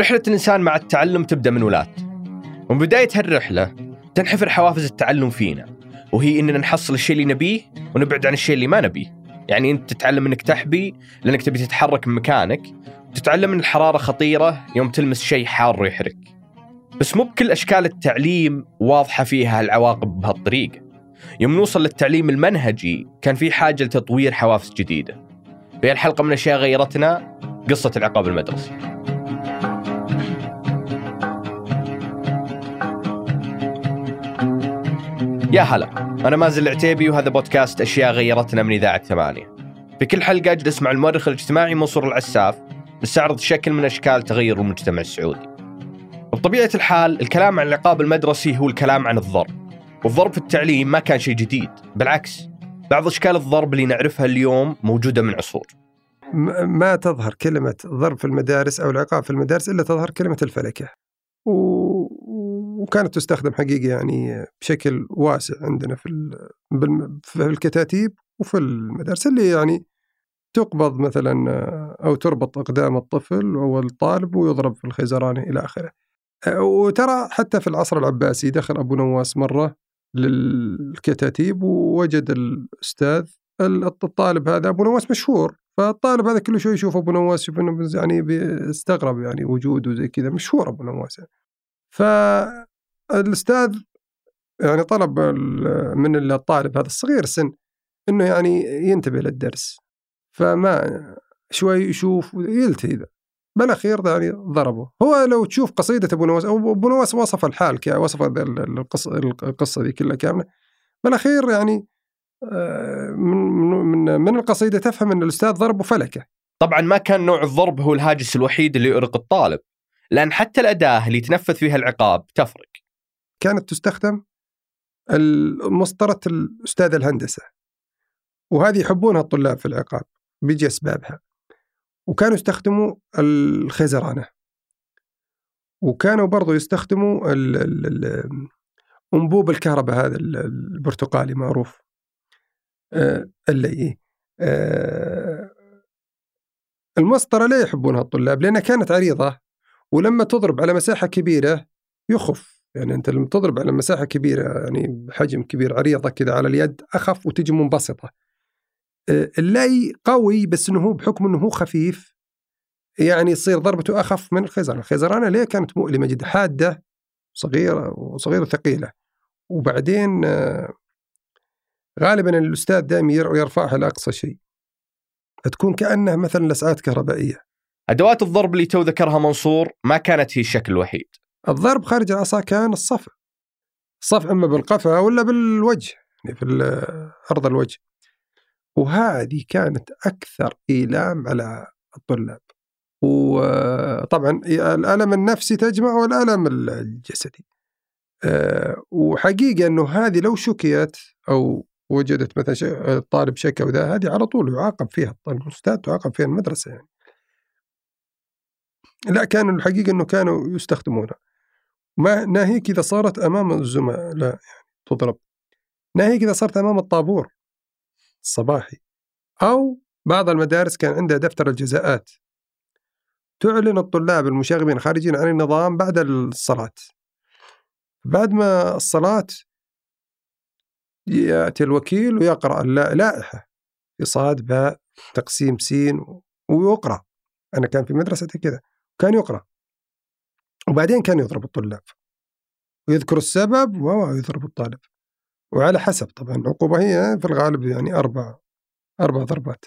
رحلة الإنسان مع التعلم تبدأ من ولادة ومن بداية هالرحلة تنحفر حوافز التعلم فينا. وهي إننا نحصل الشيء اللي نبيه ونبعد عن الشيء اللي ما نبيه. يعني أنت تتعلم إنك تحبي لأنك تبي تتحرك من مكانك تتعلم إن الحرارة خطيرة يوم تلمس شيء حار ويحرق بس مو بكل أشكال التعليم واضحة فيها العواقب بهالطريقة. يوم نوصل للتعليم المنهجي كان في حاجة لتطوير حوافز جديدة. في الحلقة من أشياء غيرتنا قصة العقاب المدرسي. يا هلا أنا مازن العتيبي وهذا بودكاست أشياء غيرتنا من إذاعة ثمانية. في كل حلقة أجلس مع المؤرخ الاجتماعي منصور العساف نستعرض شكل من أشكال تغير المجتمع السعودي. بطبيعة الحال الكلام عن العقاب المدرسي هو الكلام عن الضرب والضرب في التعليم ما كان شيء جديد. بالعكس بعض أشكال الضرب اللي نعرفها اليوم موجودة من عصور. ما تظهر كلمة ضرب في المدارس أو العقاب في المدارس إلا تظهر كلمة الفلكة. و... وكانت تستخدم حقيقة يعني بشكل واسع عندنا في في الكتاتيب وفي المدارس اللي يعني تقبض مثلا أو تربط أقدام الطفل أو الطالب ويضرب في الخيزرانة إلى آخره وترى حتى في العصر العباسي دخل أبو نواس مرة للكتاتيب ووجد الأستاذ الطالب هذا أبو نواس مشهور فالطالب هذا كل شوي يشوف أبو نواس يشوف إنه يعني بيستغرب يعني وجوده زي كذا مشهور أبو نواس يعني. فالاستاذ يعني طلب من الطالب هذا الصغير السن إنه يعني ينتبه للدرس فما شوي يشوف يلتهي ذا بالأخير يعني ضربه هو لو تشوف قصيدة أبو نواس أبو نواس وصف الحال وصف القصة القصة دي كلها كاملة بالأخير يعني من من من القصيدة تفهم إن الأستاذ ضربه فلكة. طبعا ما كان نوع الضرب هو الهاجس الوحيد اللي يؤرق الطالب، لأن حتى الأداة اللي تنفذ فيها العقاب تفرق. كانت تستخدم مسطرة الاستاذ الهندسة. وهذه يحبونها الطلاب في العقاب بيجي أسبابها. وكانوا يستخدموا الخيزرانه. وكانوا برضو يستخدموا أنبوب الكهرباء هذا البرتقالي معروف آه اللي آه المسطرة لا يحبونها الطلاب لأنها كانت عريضة ولما تضرب على مساحة كبيرة يخف يعني أنت لما تضرب على مساحة كبيرة يعني بحجم كبير عريضة كذا على اليد أخف وتجي منبسطة. آه اللي قوي بس أنه هو بحكم أنه هو خفيف يعني تصير ضربته أخف من الخيزران الخيزرانة ليه كانت مؤلمة؟ جدا حادة صغيرة وصغيرة ثقيلة وبعدين آه غالبا الأستاذ دائما يرفعها لأقصى شيء. فتكون كأنها مثلا لسعات كهربائية. أدوات الضرب اللي تو ذكرها منصور ما كانت هي الشكل الوحيد. الضرب خارج العصا كان الصفع. الصفع أما بالقفا ولا بالوجه يعني في أرض الوجه. وهذه كانت أكثر إيلام على الطلاب. وطبعا الألم النفسي تجمع والألم الجسدي. أه وحقيقة إنه هذه لو شكيت أو وجدت مثلا الطالب شكا وذا هذه على طول يعاقب فيها الاستاذ تعاقب فيها المدرسة يعني. لا كانوا الحقيقة إنه كانوا يستخدمونها. ما ناهيك اذا صارت أمام الزملاء يعني تضرب. ناهيك اذا صارت أمام الطابور الصباحي. أو بعض المدارس كان عندها دفتر الجزاءات. تعلن الطلاب المشاغبين الخارجين عن النظام بعد الصلاة. بعد ما الصلاة يأتي الوكيل ويقرأ اللائحة. في صاد باء تقسيم سين ويقرأ. أنا كان في مدرستي كذا. كان يقرأ. وبعدين كان يضرب الطلاب ويذكر السبب ويضرب الطالب وعلى حسب طبعا العقوبة هي في الغالب يعني أربع أربع ضربات.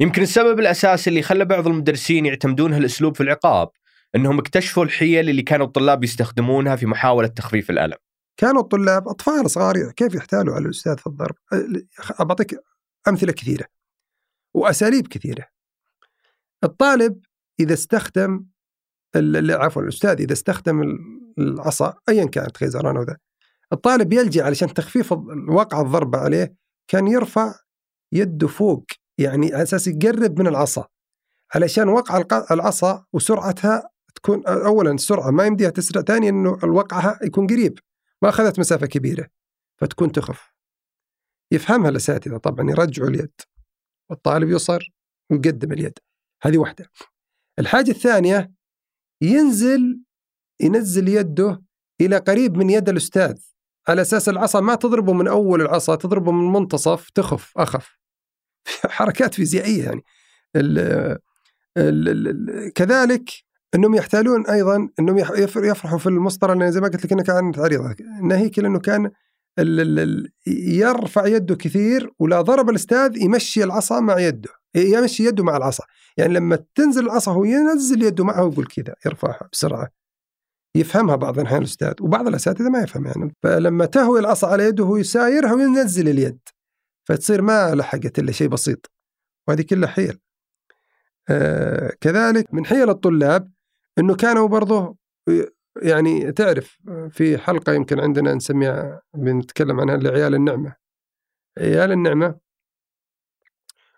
يمكن السبب الأساسي اللي خلى بعض المدرسين يعتمدون هالأسلوب في العقاب أنهم اكتشفوا الحيل اللي كانوا الطلاب يستخدمونها في محاولة تخفيف الألم. كانوا الطلاب أطفال صغار كيف يحتالوا على الأستاذ في الضرب؟ أعطيك أمثلة كثيرة وأساليب كثيرة. الطالب إذا استخدم عفوا الأستاذ إذا استخدم العصا أيا كانت خيزران أو ذا الطالب يلجأ علشان تخفيف وقع الضربة عليه كان يرفع يده فوق يعني على أساس يقرب من العصا علشان وقع العصا وسرعتها تكون اولا السرعة ما يمديها تسرع ثانيا إنه الوقعها يكون قريب ما أخذت مسافة كبيرة فتكون تخف. يفهمها الأساتذة طبعا يرجعوا اليد والطالب يصر ويقدم اليد. هذه واحدة. الحاجة الثانية ينزل ينزل يده إلى قريب من يد الأستاذ. على أساس العصا ما تضربه من أول العصا تضربه من المنتصف تخف أخف. حركات فيزيائية يعني. ال ال ال كذلك إنهم يحتالون أيضا إنهم يفرحوا في المسطرة لأن زي ما قلت لك انها كانت عريضه ناهيك لأنه كان يرفع يده كثير ولا ضرب الأستاذ يمشي العصا مع يده. يمشي يده مع العصا. يعني لما تنزل العصا هو ينزل يده معه ويقول كذا يرفعها بسرعة. يفهمها بعض الاحيان الأستاذ وبعض الأساتذة ما يفهم يعني. فلما تهوي العصا على يده هو يسايرها وينزل اليد. فتصير ما لحقت إلا شيء بسيط. وهذه كلها حيل. آه كذلك من حيل الطلاب إنه كانوا برضه يعني تعرف في حلقة يمكن عندنا نسميها بنتكلم عنها لعيال النعمة. عيال النعمة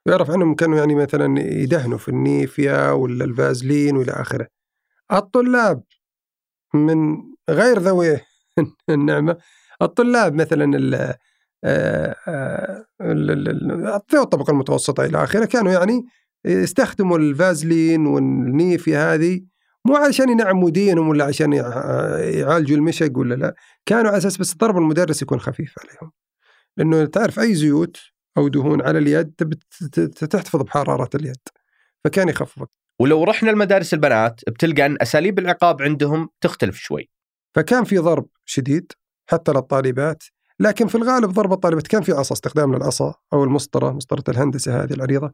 يعرف عنهم كانوا يعني مثلا يدهنوا في النيفيا ولا الفازلين وإلى آخره. الطلاب من غير ذوي النعمة الطلاب مثلا آه، آه، ذوي الطبقة المتوسطة إلى آخره كانوا يعني يستخدموا الفازلين والنيفيا هذه مو عشان ينعموا دينهم ولا عشان يعالجوا المشق ولا لا كانوا على أساس بس ضرب المدرس يكون خفيف عليهم. لأنه تعرف أي زيوت أو دهون على اليد تحتفظ بحرارة اليد. فكان يخففك. ولو رحنا لمدارس البنات بتلقى أن أساليب العقاب عندهم تختلف شوي. فكان في ضرب شديد حتى للطالبات لكن في الغالب ضرب الطالبات كان في عصا استخدام للعصا أو المسطرة مسطرة الهندسة هذه العريضة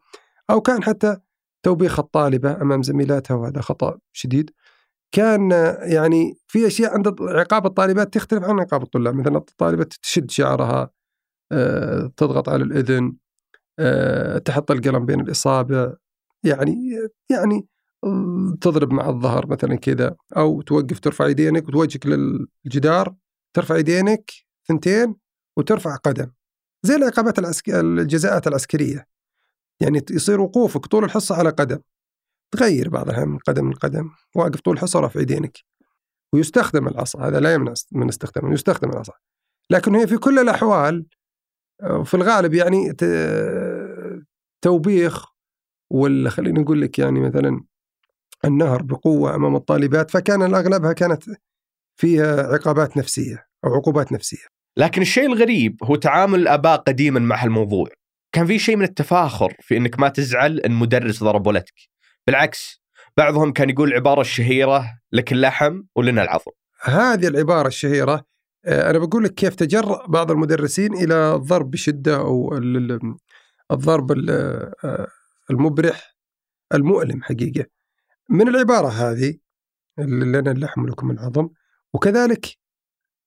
أو كان حتى توبيخ الطالبة أمام زميلاتها وهذا خطأ شديد. كان يعني في أشياء عند عقاب الطالبات تختلف عن عقاب الطلاب. مثلا الطالبة تشد شعرها تضغط على الأذن آه، تحط القلم بين الإصابع يعني يعني تضرب مع الظهر مثلا كذا أو توقف ترفع يدينك وتوجهك للجدار ترفع يدينك ثنتين وترفع قدم زي العقابات العسك... الجزاءات العسكرية يعني يصير وقوفك طول الحصة على قدم تغير بعض الأحيان من قدم لقدم واقف طول الحصة رافع يدينك ويستخدم العصا هذا لا يمنع من استخدامه يستخدم العصا لكن هي في كل الأحوال آه، في الغالب يعني توبيخ ولا خلينا نقول لك يعني مثلا النهر بقوة أمام الطالبات فكان أغلبها كانت فيها عقابات نفسية أو عقوبات نفسية. لكن الشيء الغريب هو تعامل الآباء قديما مع هالموضوع. كان في شيء من التفاخر في إنك ما تزعل إن مدرس ضرب ولدك. بالعكس بعضهم كان يقول العباره الشهيرة لك اللحم ولنا العظم. هذه العبارة الشهيرة أنا بقول لك كيف تجرأ بعض المدرسين إلى الضرب بشدة أو الضرب آه، المبرح المؤلم حقيقة. من العبارة هذه اللي لنا اللحم ولكم العظم وكذلك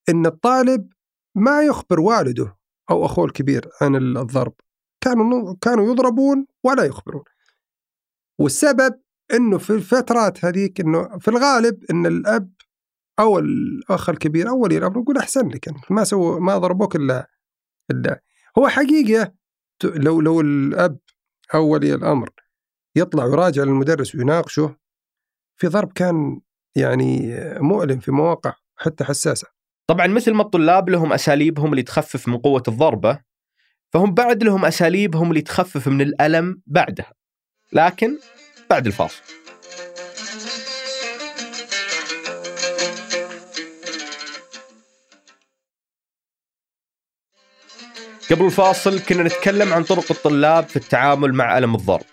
إن الطالب ما يخبر والده أو أخوه الكبير عن الضرب. كانوا كانوا يضربون ولا يخبرون. والسبب إنه في الفترات هذيك إنه في الغالب إن الأب أو الاخ الكبير أو ولي الامر يقول أحسن لك يعني ما سووا ما ضربوك إلا إلا هو حقيقة لو لو الأب أو ولي الأمر يطلع ويراجع للمدرس ويناقشه في ضرب كان يعني مؤلم في مواقع حتى حساسة. طبعا مثل ما الطلاب لهم أساليبهم اللي تخفف من قوة الضربة فهم بعد لهم أساليبهم اللي تخفف من الألم بعدها لكن بعد الفاصل قبل الفاصل كنا نتكلم عن طرق الطلاب في التعامل مع ألم الضرب.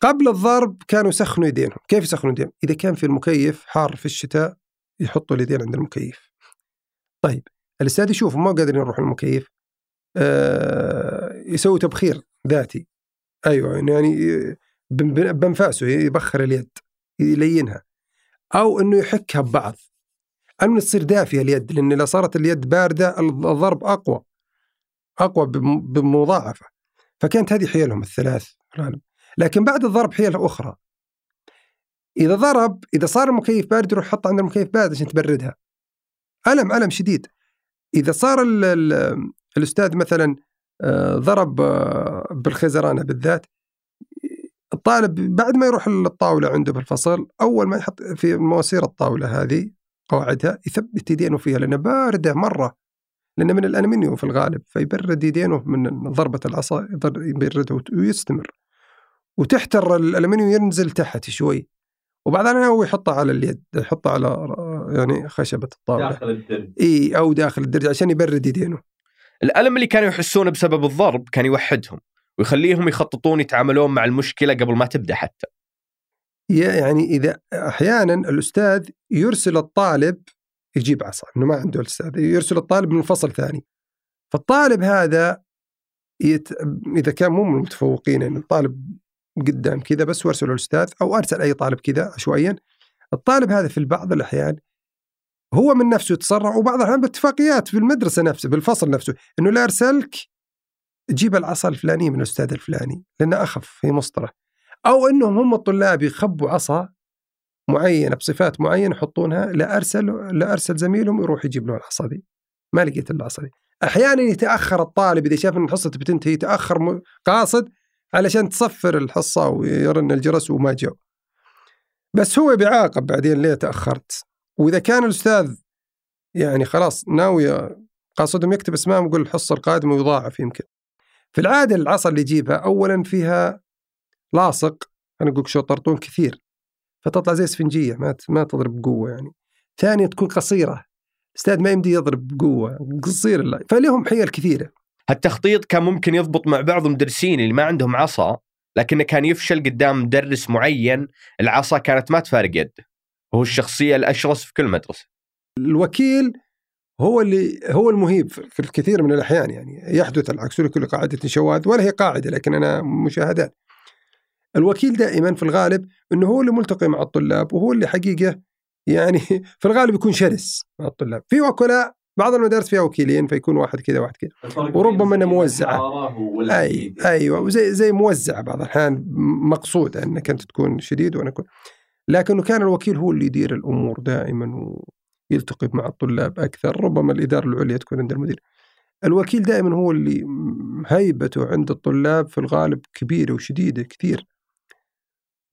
قبل الضرب كانوا يسخنوا يدينهم. كيف يسخنوا يدينهم؟ إذا كان في المكيف حار في الشتاء يحطوا اليدين عند المكيف. طيب الأستاذ يشوف ما قادرين يروحوا المكيف. آه، يسوي تبخير ذاتي. أيوه يعني بانفاسه يبخر اليد يلينها. أو إنه يحكها ببعض. إنه تصير دافية اليد لأن إذا صارت اليد باردة الضرب أقوى. أقوى بمضاعفة. فكانت هذه حيلهم الثلاث لكن بعد الضرب حيل أخرى. إذا ضرب إذا صار المكيف بارد يروح يحط عند المكيف بارد عشان تبردها. ألم ألم شديد. إذا صار الأستاذ مثلا آه، ضرب آه، بالخزرانة بالذات الطالب بعد ما يروح للطاوله عنده في الفصل أول ما يحط في مواسير الطاولة هذه قواعدها يثبت يدينه فيها لانها باردة مرة. لأنه من الألمنيوم في الغالب فيبرد يدينه من ضربة العصا يبرده ويستمر. وتحت الألمنيوم ينزل تحت شوي. الاحيان هو يحطها على اليد يحطها على يعني خشبة الطاولة. داخل الدرج. إي أو داخل الدرج عشان يبرد يدينه. الألم اللي كانوا يحسونه بسبب الضرب كان يوحدهم ويخليهم يخططون يتعاملون مع المشكلة قبل ما تبدأ حتى. يعني إذا أحيانا الأستاذ يرسل الطالب يجيب عصا إنه ما عنده الاستاذ يرسل الطالب من فصل ثاني. فالطالب هذا يت... إذا كان مو من المتفوقين يعني الطالب قدام كذا بس وارسله الأستاذ أو أرسل أي طالب كذا عشوائيا الطالب هذا في بعض الأحيان هو من نفسه يتسرع وبعض الأحيان باتفاقيات في المدرسة نفسه بالفصل نفسه إنه لا ارسلك جيب العصا الفلانية من الأستاذ الفلاني لأنه أخف في مسطرة. أو إنهم هم الطلاب يخبوا عصا معينة بصفات معينة يحطونها لا أرسل لا أرسل زميلهم يروح يجيب له العصا دي ما لقيت إلا العصا دي أحيانا يتأخر الطالب إذا شاف إن الحصة بتنتهي يتأخر قاصد علشان تصفر الحصة ويرن الجرس وما جاء بس هو بيعاقب بعدين ليه تأخرت؟ وإذا كان الأستاذ يعني خلاص ناوي قاصدهم يكتب اسمائهم ويقول الحصة القادمة ويضاعف يمكن. في العادة العصا اللي يجيبها اولا فيها لاصق أنا أقول شو طرطون كثير. فتطلع زي اسفنجية ما ما تضرب بقوة يعني. ثانيا تكون قصيرة. الاستاذ ما يمدي يضرب بقوة قصير فلهم حيل كثيرة. التخطيط كان ممكن يضبط مع بعض المدرسين اللي ما عندهم عصا لكنه كان يفشل قدام مدرس معين العصا كانت ما تفارق يده. وهو الشخصية الأشرس في كل مدرسة. الوكيل هو اللي هو المهيب في الكثير من الأحيان يعني. يحدث العكس لكل قاعدة شواذ ولا هي قاعدة لكن أنا مشاهدات. الوكيل دائما في الغالب إنه هو اللي ملتقي مع الطلاب وهو اللي حقيقة يعني في الغالب يكون شرس مع الطلاب. في وكلاء بعض المدارس فيها وكيلين فيكون واحد كذا واحد كذا. وربما انها موزعة. أي أيوه وزي زي موزعة بعض الأحيان مقصودة انك انت تكون شديد وأنا أكون. لكنه كان الوكيل هو اللي يدير الأمور دائما ويلتقي مع الطلاب أكثر ربما الإدارة العليا تكون عند المدير. الوكيل دائما هو اللي هيبته عند الطلاب في الغالب كبيرة وشديدة كثير.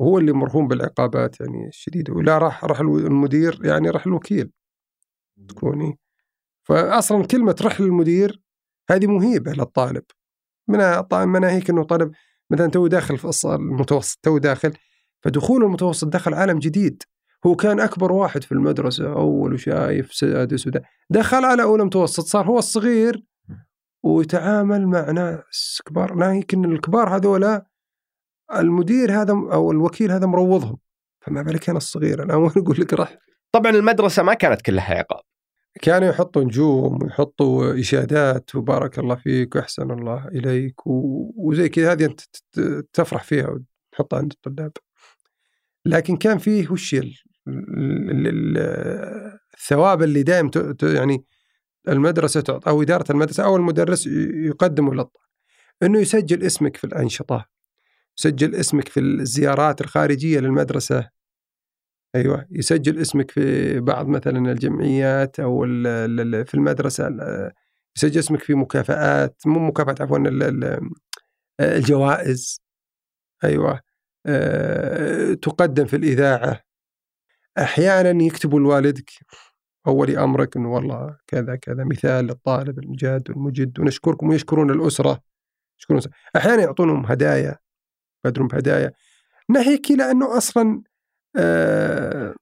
وهو اللي مرهون بالعقابات يعني الشديده ولا راح راح المدير يعني راح الوكيل تكوني. فاصلا كلمة رح للمدير هذه مهيبة للطالب. من مناهيك إنه طالب مثلا تو داخل في المتوسط تو داخل فدخول المتوسط دخل عالم جديد. هو كان أكبر واحد في المدرسة أول وشايف سادس وده دخل على اولى متوسط صار هو الصغير. ويتعامل مع ناس كبار ناهيك إن الكبار هذولا المدير هذا أو الوكيل هذا مروضهم. فما بالك أنا الصغير أنا أقول لك راح. طبعا المدرسة ما كانت كلها عقاب. كانوا يحطوا نجوم ويحطوا إشادات وبارك الله فيك وأحسن الله إليك وزي كذا. هذه أنت تفرح فيها وتحطها عند الطلاب. لكن كان فيه وش الثواب اللي دائم يعني المدرسة تعطى أو إدارة المدرسة أو المدرس يقدمه للطالب. إنه يسجل اسمك في الأنشطة. يسجل اسمك في الزيارات الخارجية للمدرسة. أيوه يسجل اسمك في بعض مثلا الجمعيات أو في المدرسة يسجل اسمك في مكافآت مو مكافآت عفوا الجوائز. أيوه أه تقدم في الإذاعة. أحيانا يكتبوا لوالدك اولي أمرك إنه والله كذا كذا مثال للطالب المجاد والمجد ونشكركم ويشكرون الأسرة. يشكرون أحيانا يعطونهم هدايا. بدرهم بهدايا. ناهيك إلى أنه أصلا آه،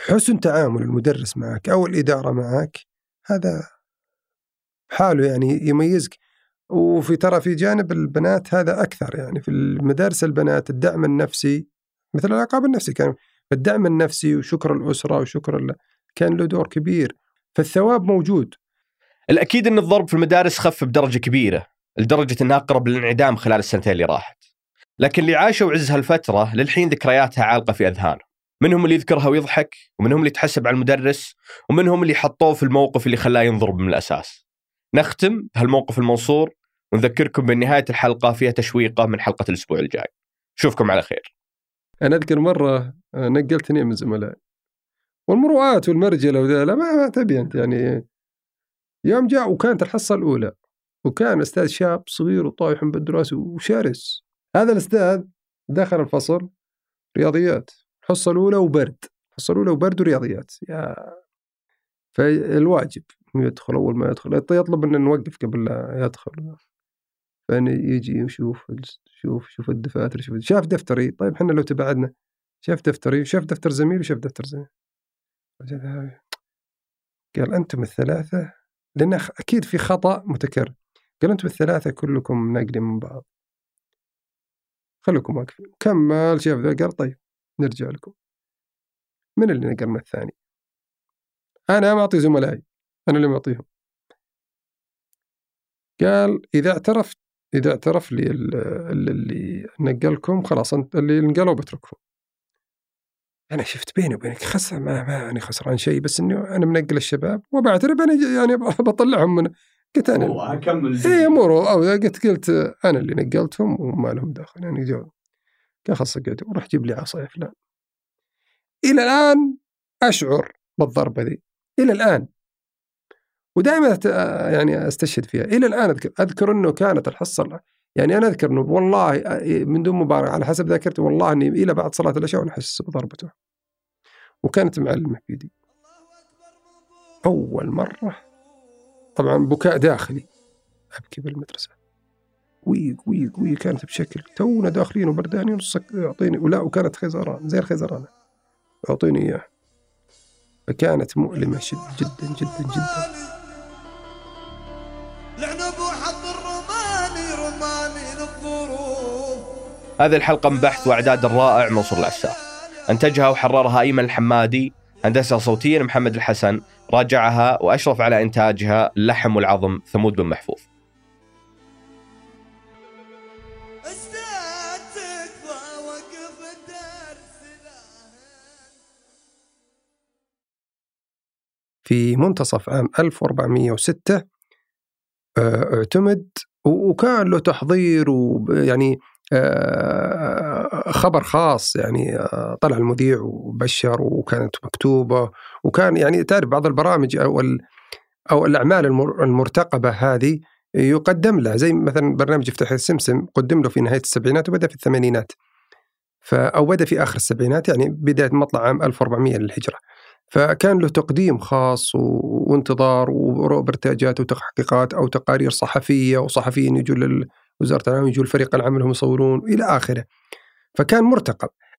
حسن تعامل المدرس معك أو الإدارة معك هذا حاله يعني يميزك. وفي ترى في جانب البنات هذا أكثر يعني في المدارس البنات الدعم النفسي مثل العقاب النفسي كان الدعم النفسي وشكر الأسرة وشكر كان له دور كبير. فالثواب موجود. الأكيد أن الضرب في المدارس خف بدرجة كبيرة لدرجة أنها أقرب للانعدام خلال السنتين اللي راحت. لكن اللي عاشوا عز هالفترة للحين ذكرياتها عالقة في أذهانهم منهم اللي يذكرها ويضحك ومنهم اللي تحسب على المدرس ومنهم اللي حطوه في الموقف اللي خلاه ينضرب من الأساس. نختم بهالموقف المنصور ونذكركم بنهاية الحلقة فيها تشويقة من حلقة الأسبوع الجاي. نشوفكم على خير. أنا أذكر مرة آه، نقلت اثنين من زملائي والمروءات والمرجلة وذا لا ما, ما تبي أنت يعني. يوم جاء وكانت الحصة الأولى وكان أستاذ شاب صغير وطايح بالدراسه وشرس. هذا الأستاذ دخل الفصل رياضيات الحصة الأولى وبرد الحصة الأولى وبرد ورياضيات يا فالواجب يدخل أول ما يدخل يطلب ان نوقف قبل لا يدخل. فيجي يشوف شوف شوف الدفاتر شوف شاف دفتري طيب إحنا لو تبعدنا شاف دفتري شاف دفتر زميلي وشاف دفتر زميلي قال أنتم الثلاثة لأن أكيد في خطأ متكرر. قال أنتم الثلاثة كلكم ناقلين من بعض. خليكم واقفين كمل شاف ذا قال طيب نرجع لكم. من اللي من الثاني؟ أنا معطي زملائي. أنا اللي معطيهم. قال إذا اعترفت إذا اعترف لي اللي نقلكم خلاص أنت اللي نقلوا بتركهم أنا شفت بيني وبينك خسر ما ما يعني خسران شيء بس إنه أنا منقل الشباب وبعترف أنا يعني بطلعهم من قلت أنا. هو كمل اي اموره أو قلت قلت أنا اللي نقلتهم وما لهم دخل يعني جو قال خلاص اقعد وروح جيب لي عصا يا فلان. إلى الآن أشعر بالضربة ذي. إلى الآن. ودائما يعني أستشهد فيها. إلى الآن أذكر أذكر إنه كانت الحصة يعني أنا أذكر إنه والله من دون مبالغة على حسب ذاكرتي والله إني إلى بعد صلاة العشاء وأنا أحس بضربته. وكانت معلمة في يدي. أول مرة طبعا بكاء داخلي. أبكي بالمدرسة. ويق ويق ويق كانت بشكل تونا داخلين وبردانين يعطيني ولا وكانت خيزران زي الخيزرانة. يعطيني اياه فكانت مؤلمة جدا جدا جدا. هذه الحلقة من بحث وإعداد الرائع منصور العساف أنتجها وحررها أيمن الحمادي هندسة صوتيا محمد الحسن. راجعها وأشرف على إنتاجها اللحم والعظم ثمود بن محفوظ. في منتصف عام 1406 آه، اعتمد وكان له تحضير ويعني آه، خبر خاص يعني آه، طلع المذيع وبشر وكانت مكتوبة. وكان يعني تعرف بعض البرامج أو أو الأعمال المرتقبة هذه يقدم له زي مثلا برنامج افتح السمسم قدم له في نهاية السبعينات وبدأ في الثمانينات. أو بدأ في آخر السبعينات يعني بداية مطلع عام 1400 للهجرة. فكان له تقديم خاص وانتظار وبرتاجات وتحقيقات أو تقارير صحفية وصحفيين يجوا وزارة الإعلام يجوا الفريق العمل هم يصورون إلى آخره. فكان مرتقب.